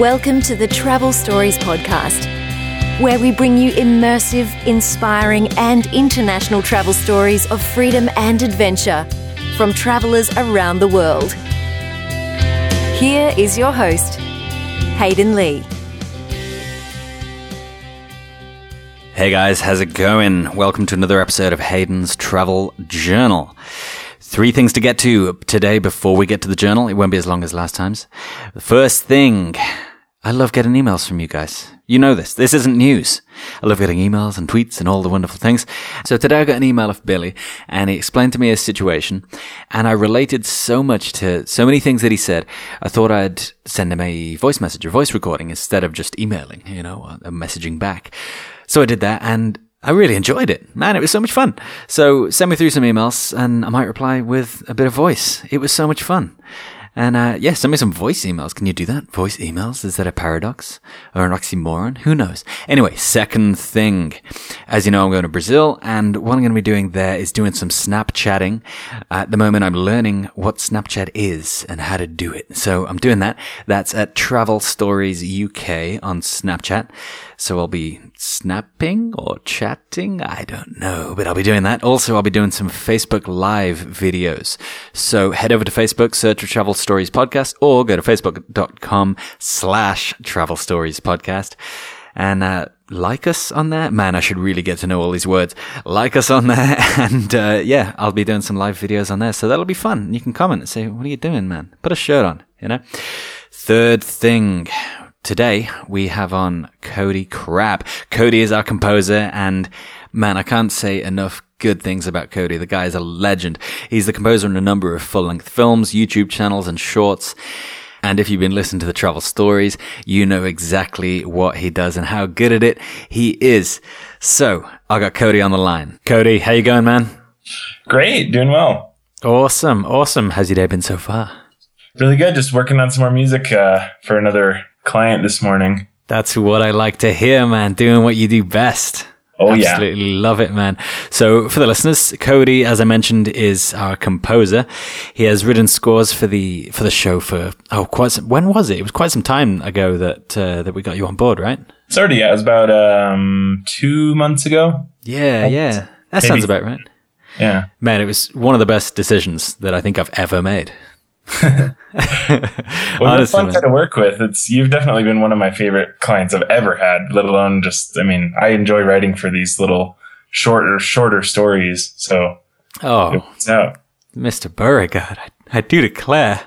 Welcome to the Travel Stories Podcast, where we bring you immersive, inspiring, and international travel stories of freedom and adventure from travelers around the world. Here is your host, Hayden Lee. Hey guys, how's it going? Welcome to another episode of Hayden's Travel Journal. Three things to get to today before we get to the journal. It won't be as long as last time's. The first thing, I love getting emails from you guys. You know this. This isn't news. I love getting emails and tweets and all the wonderful things. So today I got an email of Billy and he explained to me his situation and I related so much to so many things that he said. I thought I'd send him a voice message or voice recording instead of just emailing, you know, a messaging back. So I did that and I really enjoyed it. Man, it was so much fun. So send me through some emails and I might reply with a bit of voice. It was so much fun. And uh, yeah, send me some voice emails. Can you do that? Voice emails? Is that a paradox or an oxymoron? Who knows? Anyway, second thing. As you know, I'm going to Brazil and what I'm going to be doing there is doing some Snapchatting. At the moment, I'm learning what Snapchat is and how to do it. So I'm doing that. That's at Travel Stories UK on Snapchat. So I'll be snapping or chatting. I don't know, but I'll be doing that. Also, I'll be doing some Facebook live videos. So head over to Facebook, search for Travel Stories Podcast or go to facebook.com slash Travel Stories Podcast and, uh, like us on there. Man, I should really get to know all these words. Like us on there. And, uh, yeah, I'll be doing some live videos on there. So that'll be fun. You can comment and say, what are you doing, man? Put a shirt on, you know? Third thing. Today we have on Cody Crabb. Cody is our composer and man, I can't say enough good things about Cody. The guy is a legend. He's the composer in a number of full length films, YouTube channels and shorts. And if you've been listening to the travel stories, you know exactly what he does and how good at it he is. So I got Cody on the line. Cody, how you going, man? Great, doing well. Awesome, awesome. How's your day been so far? Really good. Just working on some more music uh, for another client this morning. That's what I like to hear, man. Doing what you do best. Oh Absolutely yeah. Absolutely love it, man. So for the listeners, Cody, as I mentioned, is our composer. He has written scores for the, for the show for, oh, quite some, when was it? It was quite some time ago that, uh, that we got you on board, right? It's already, yeah, it was about, um, two months ago. Yeah, yeah. That Maybe. sounds about right. Yeah. Man, it was one of the best decisions that I think I've ever made. Well, it's fun to work with. It's you've definitely been one of my favorite clients I've ever had. Let alone just, I mean, I enjoy writing for these little shorter, shorter stories. So, oh, out. Mr. Beauregard, I, I do declare,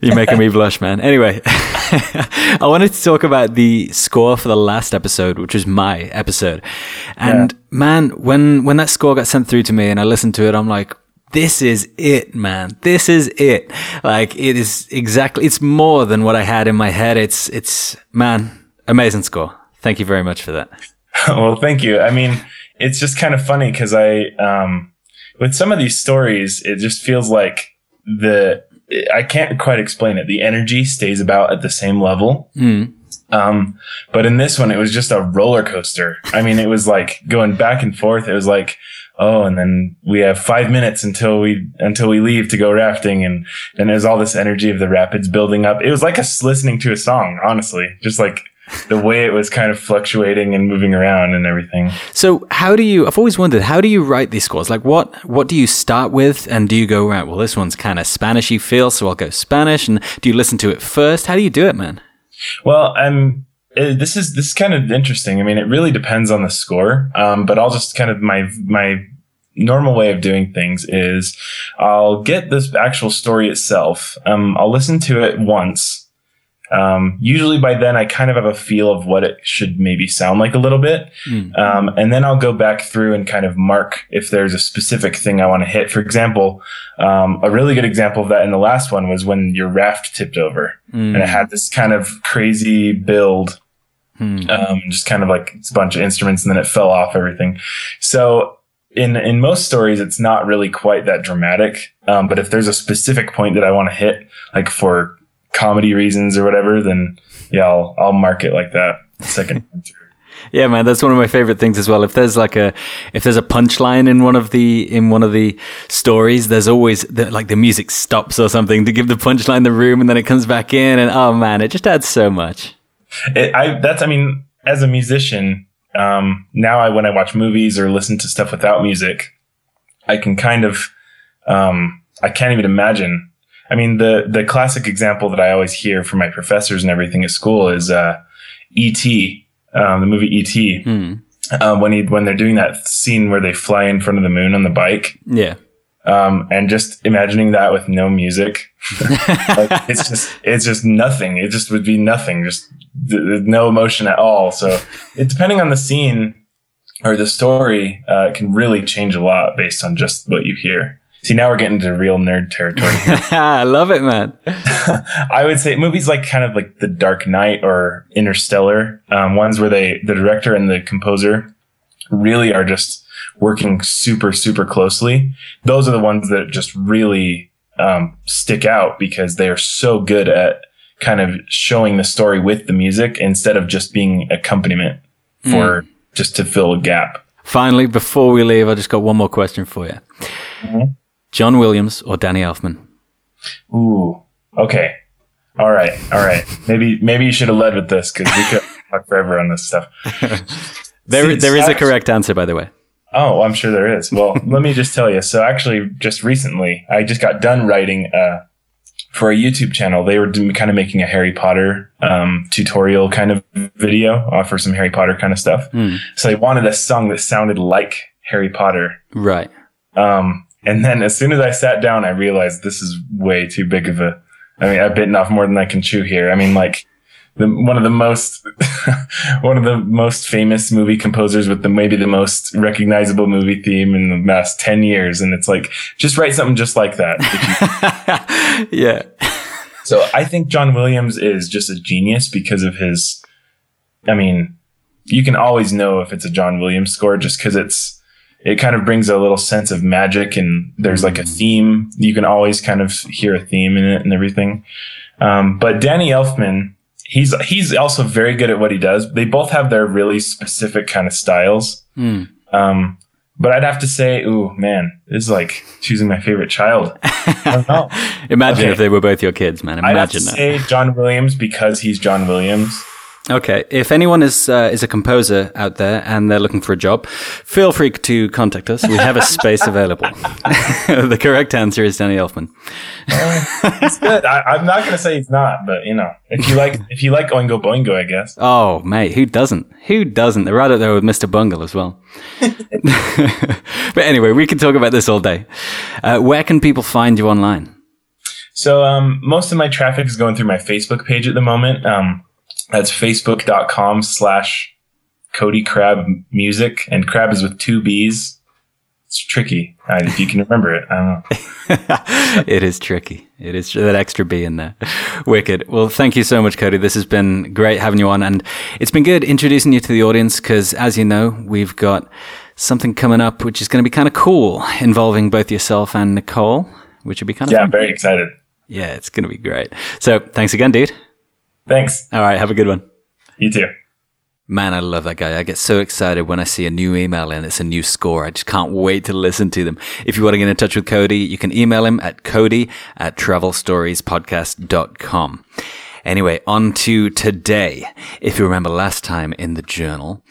you're making me blush, man. Anyway, I wanted to talk about the score for the last episode, which was my episode, and yeah. man, when when that score got sent through to me and I listened to it, I'm like this is it, man. This is it. Like it is exactly, it's more than what I had in my head. It's, it's, man, amazing score. Thank you very much for that. well, thank you. I mean, it's just kind of funny because I, um, with some of these stories, it just feels like the, I can't quite explain it. The energy stays about at the same level. Mm. Um, but in this one, it was just a roller coaster. I mean, it was like going back and forth. It was like, oh, and then we have five minutes until we, until we leave to go rafting. And, and there's all this energy of the rapids building up. It was like us listening to a song, honestly, just like the way it was kind of fluctuating and moving around and everything. So how do you, I've always wondered, how do you write these scores? Like what, what do you start with? And do you go, right, well, this one's kind of Spanishy feel. So I'll go Spanish. And do you listen to it first? How do you do it, man? Well, I'm, uh, this is this is kind of interesting. I mean, it really depends on the score. Um, but I'll just kind of my my normal way of doing things is I'll get this actual story itself. Um, I'll listen to it once. Um, usually by then I kind of have a feel of what it should maybe sound like a little bit. Mm. Um, and then I'll go back through and kind of mark if there's a specific thing I want to hit. For example, um, a really good example of that in the last one was when your raft tipped over mm. and it had this kind of crazy build Hmm. Um, just kind of like it's a bunch of instruments and then it fell off everything. So in, in most stories, it's not really quite that dramatic. Um, but if there's a specific point that I want to hit, like for comedy reasons or whatever, then yeah, I'll, I'll mark it like that second Yeah, man, that's one of my favorite things as well. If there's like a if there's a punchline in one of the in one of the stories, there's always the, like the music stops or something to give the punchline the room, and then it comes back in, and oh man, it just adds so much. It, I that's I mean, as a musician, um, now I when I watch movies or listen to stuff without music, I can kind of um, I can't even imagine. I mean, the the classic example that I always hear from my professors and everything at school is uh, E.T um, the movie E.T. Mm. Um, when he when they're doing that scene where they fly in front of the moon on the bike. Yeah. Um, and just imagining that with no music, like, it's just it's just nothing. It just would be nothing. Just th- no emotion at all. So it, depending on the scene or the story, uh, it can really change a lot based on just what you hear. See, now we're getting into real nerd territory. I love it, man. I would say movies like kind of like The Dark Knight or Interstellar, um, ones where they, the director and the composer really are just working super, super closely. Those are the ones that just really, um, stick out because they are so good at kind of showing the story with the music instead of just being accompaniment for mm. just to fill a gap. Finally, before we leave, I just got one more question for you. Mm-hmm. John Williams or Danny Elfman? Ooh, okay. All right, all right. Maybe maybe you should have led with this because we could talk forever on this stuff. there, See, there is a correct answer, by the way. Oh, I'm sure there is. Well, let me just tell you. So actually, just recently, I just got done writing uh, for a YouTube channel. They were kind of making a Harry Potter um, tutorial kind of video uh, for some Harry Potter kind of stuff. Mm. So they wanted a song that sounded like Harry Potter. Right. Um, and then as soon as I sat down, I realized this is way too big of a, I mean, I've bitten off more than I can chew here. I mean, like, the, one of the most, one of the most famous movie composers with the maybe the most recognizable movie theme in the last 10 years. And it's like, just write something just like that. yeah. So I think John Williams is just a genius because of his, I mean, you can always know if it's a John Williams score just because it's, it kind of brings a little sense of magic and there's like a mm. theme. You can always kind of hear a theme in it and everything. Um, but Danny Elfman, he's, he's also very good at what he does. They both have their really specific kind of styles. Mm. Um, but I'd have to say, ooh, man, this is like choosing my favorite child. Imagine okay. if they were both your kids, man. Imagine I'd have to that. say John Williams because he's John Williams. Okay. If anyone is uh, is a composer out there and they're looking for a job, feel free to contact us. We have a space available. the correct answer is Danny Elfman. it's good. I, am not going to say it's not, but you know, if you like, if you like Oingo Boingo, I guess. Oh, mate, who doesn't? Who doesn't? They're right up there with Mr. Bungle as well. but anyway, we can talk about this all day. Uh, where can people find you online? So, um, most of my traffic is going through my Facebook page at the moment. Um, that's facebook.com slash Cody Crabb Music. And Crabb is with two B's. It's tricky. If you can remember it. I don't know. it is tricky. It is that extra B in there. Wicked. Well, thank you so much, Cody. This has been great having you on. And it's been good introducing you to the audience because, as you know, we've got something coming up which is going to be kind of cool involving both yourself and Nicole, which would be kind of Yeah, fun. I'm very excited. Yeah, it's going to be great. So thanks again, dude. Thanks. All right. Have a good one. You too. Man, I love that guy. I get so excited when I see a new email and it's a new score. I just can't wait to listen to them. If you want to get in touch with Cody, you can email him at cody at travelstoriespodcast.com. Anyway, on to today. If you remember last time in the journal,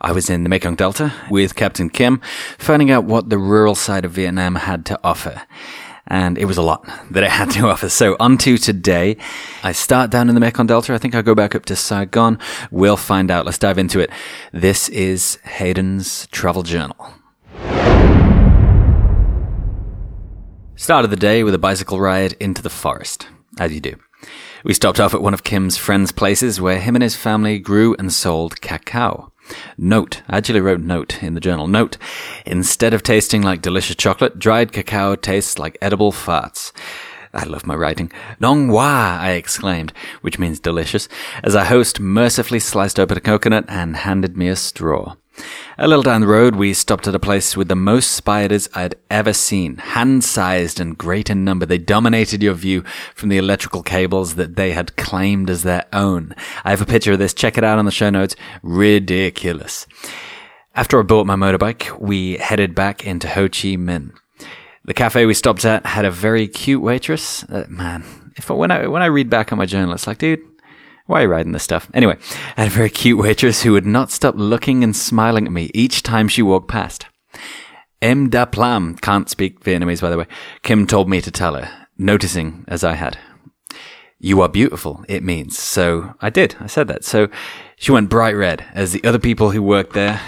I was in the Mekong Delta with Captain Kim, finding out what the rural side of Vietnam had to offer and it was a lot that it had to offer. So onto today. I start down in the Mekong Delta. I think I'll go back up to Saigon. We'll find out. Let's dive into it. This is Hayden's Travel Journal. Started the day with a bicycle ride into the forest, as you do. We stopped off at one of Kim's friends' places where him and his family grew and sold cacao. Note, I actually wrote note in the journal. Note, instead of tasting like delicious chocolate, dried cacao tastes like edible farts. I love my writing. Nong Wa, I exclaimed, which means delicious, as our host mercifully sliced open a coconut and handed me a straw. A little down the road, we stopped at a place with the most spiders I'd ever seen, hand-sized and great in number. They dominated your view from the electrical cables that they had claimed as their own. I have a picture of this. Check it out on the show notes. Ridiculous. After I bought my motorbike, we headed back into Ho Chi Minh. The cafe we stopped at had a very cute waitress. Uh, man, if I, when I when I read back on my journal, it's like, dude, why are you writing this stuff? Anyway, I had a very cute waitress who would not stop looking and smiling at me each time she walked past. M. Da Plam can't speak Vietnamese, by the way. Kim told me to tell her, noticing as I had. You are beautiful, it means. So I did. I said that. So she went bright red as the other people who worked there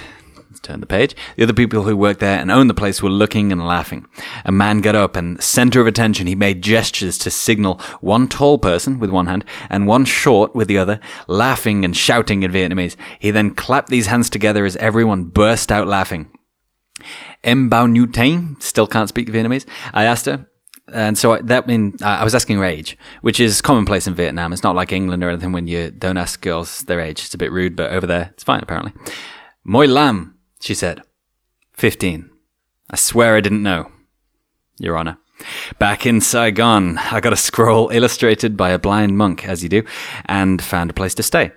turn the page. The other people who worked there and owned the place were looking and laughing. A man got up and, center of attention, he made gestures to signal one tall person with one hand and one short with the other, laughing and shouting in Vietnamese. He then clapped these hands together as everyone burst out laughing. Em Bao Nhu Tain still can't speak Vietnamese. I asked her, and so that mean I was asking her age, which is commonplace in Vietnam. It's not like England or anything when you don't ask girls their age. It's a bit rude, but over there it's fine apparently. Moi lam, she said. Fifteen. I swear I didn't know. Your Honor. Back in Saigon, I got a scroll illustrated by a blind monk, as you do, and found a place to stay.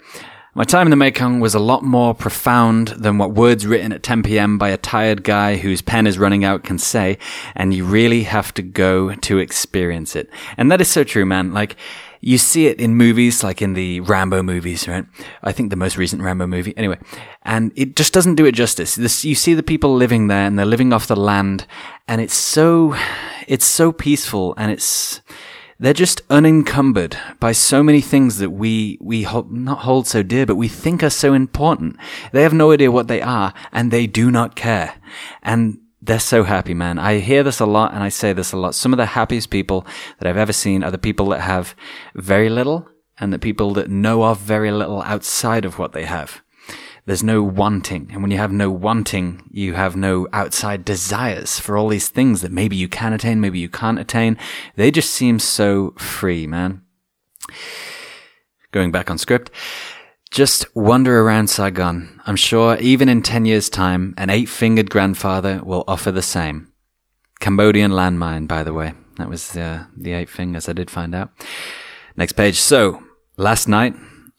My time in the Mekong was a lot more profound than what words written at 10 p.m. by a tired guy whose pen is running out can say, and you really have to go to experience it. And that is so true, man. Like, you see it in movies, like in the Rambo movies, right? I think the most recent Rambo movie. Anyway, and it just doesn't do it justice. This, you see the people living there and they're living off the land and it's so, it's so peaceful and it's, they're just unencumbered by so many things that we, we hold, not hold so dear, but we think are so important. They have no idea what they are and they do not care. And they're so happy, man. I hear this a lot and I say this a lot. Some of the happiest people that I've ever seen are the people that have very little and the people that know of very little outside of what they have. There's no wanting. And when you have no wanting, you have no outside desires for all these things that maybe you can attain, maybe you can't attain. They just seem so free, man. Going back on script. Just wander around Saigon. I'm sure even in 10 years' time, an eight fingered grandfather will offer the same. Cambodian landmine, by the way. That was uh, the eight fingers I did find out. Next page. So, last night,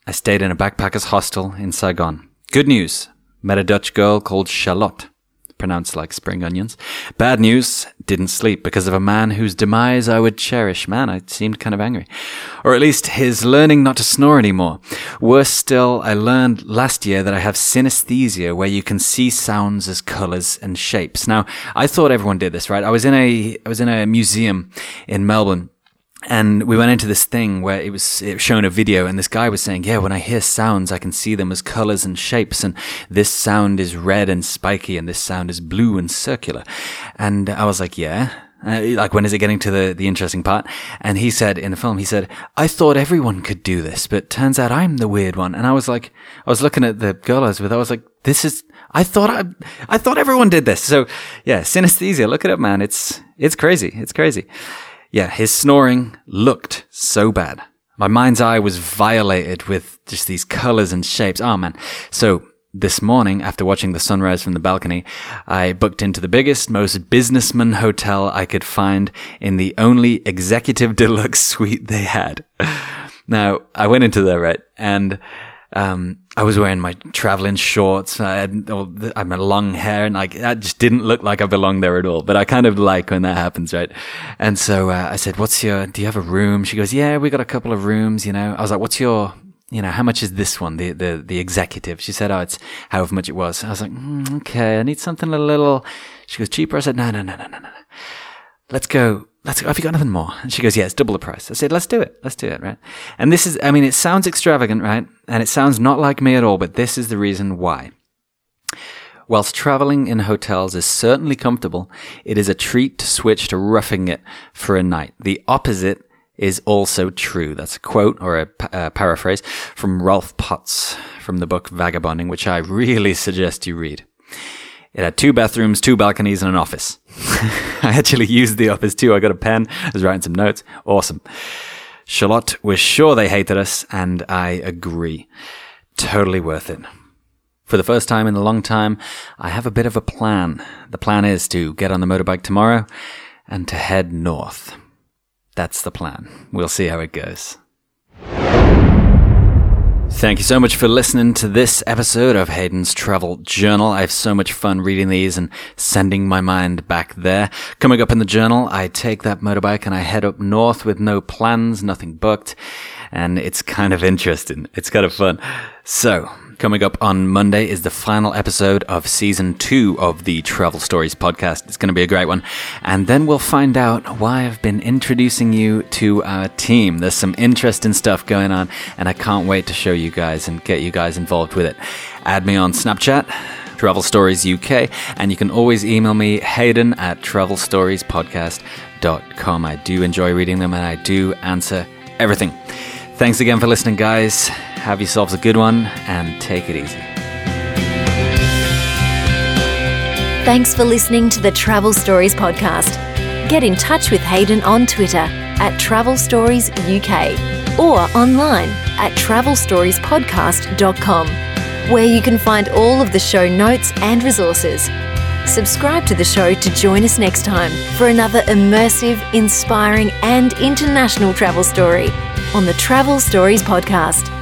I stayed in a backpackers hostel in Saigon. Good news. Met a Dutch girl called Charlotte pronounced like spring onions. Bad news, didn't sleep because of a man whose demise I would cherish. Man, I seemed kind of angry. Or at least his learning not to snore anymore. Worse still, I learned last year that I have synesthesia where you can see sounds as colors and shapes. Now, I thought everyone did this, right? I was in a, I was in a museum in Melbourne and we went into this thing where it was, it was showing a video and this guy was saying, yeah, when I hear sounds, I can see them as colors and shapes. And this sound is red and spiky and this sound is blue and circular. And I was like, yeah. Uh, like when is it getting to the, the interesting part? And he said in the film, he said, I thought everyone could do this, but turns out I'm the weird one. And I was like, I was looking at the girl I was with, I was like, this is, I thought I, I thought everyone did this. So yeah, synesthesia, look it up, man. It's, it's crazy. It's crazy. Yeah, his snoring looked so bad. My mind's eye was violated with just these colors and shapes. Oh man. So this morning, after watching the sunrise from the balcony, I booked into the biggest, most businessman hotel I could find in the only executive deluxe suite they had. Now, I went into there, right? And um, I was wearing my traveling shorts. I had, I had my long hair and like, that just didn't look like I belonged there at all. But I kind of like when that happens, right? And so, uh, I said, what's your, do you have a room? She goes, yeah, we got a couple of rooms, you know. I was like, what's your, you know, how much is this one? The, the, the executive. She said, oh, it's however much it was. I was like, mm, okay, I need something a little, she goes, cheaper. I said, no, no, no, no, no, no. Let's go let's have you got nothing more? And she goes, yeah, it's double the price. I said, let's do it. Let's do it, right? And this is, I mean, it sounds extravagant, right? And it sounds not like me at all, but this is the reason why. Whilst traveling in hotels is certainly comfortable, it is a treat to switch to roughing it for a night. The opposite is also true. That's a quote or a, a uh, paraphrase from Rolf Potts from the book Vagabonding, which I really suggest you read. It had two bathrooms, two balconies, and an office. I actually used the office too. I got a pen, I was writing some notes. Awesome. Charlotte was sure they hated us, and I agree. Totally worth it. For the first time in a long time, I have a bit of a plan. The plan is to get on the motorbike tomorrow and to head north. That's the plan. We'll see how it goes. Thank you so much for listening to this episode of Hayden's Travel Journal. I have so much fun reading these and sending my mind back there. Coming up in the journal, I take that motorbike and I head up north with no plans, nothing booked, and it's kind of interesting. It's kind of fun. So, Coming up on Monday is the final episode of season two of the Travel Stories podcast. It's going to be a great one. And then we'll find out why I've been introducing you to our team. There's some interesting stuff going on, and I can't wait to show you guys and get you guys involved with it. Add me on Snapchat. Travel Stories UK, and you can always email me, Hayden at travelstoriespodcast.com. I do enjoy reading them and I do answer everything. Thanks again for listening, guys. Have yourselves a good one and take it easy. Thanks for listening to the Travel Stories podcast. Get in touch with Hayden on Twitter at Travel Stories UK or online at travelstoriespodcast.com, where you can find all of the show notes and resources. Subscribe to the show to join us next time for another immersive, inspiring, and international travel story on the Travel Stories podcast.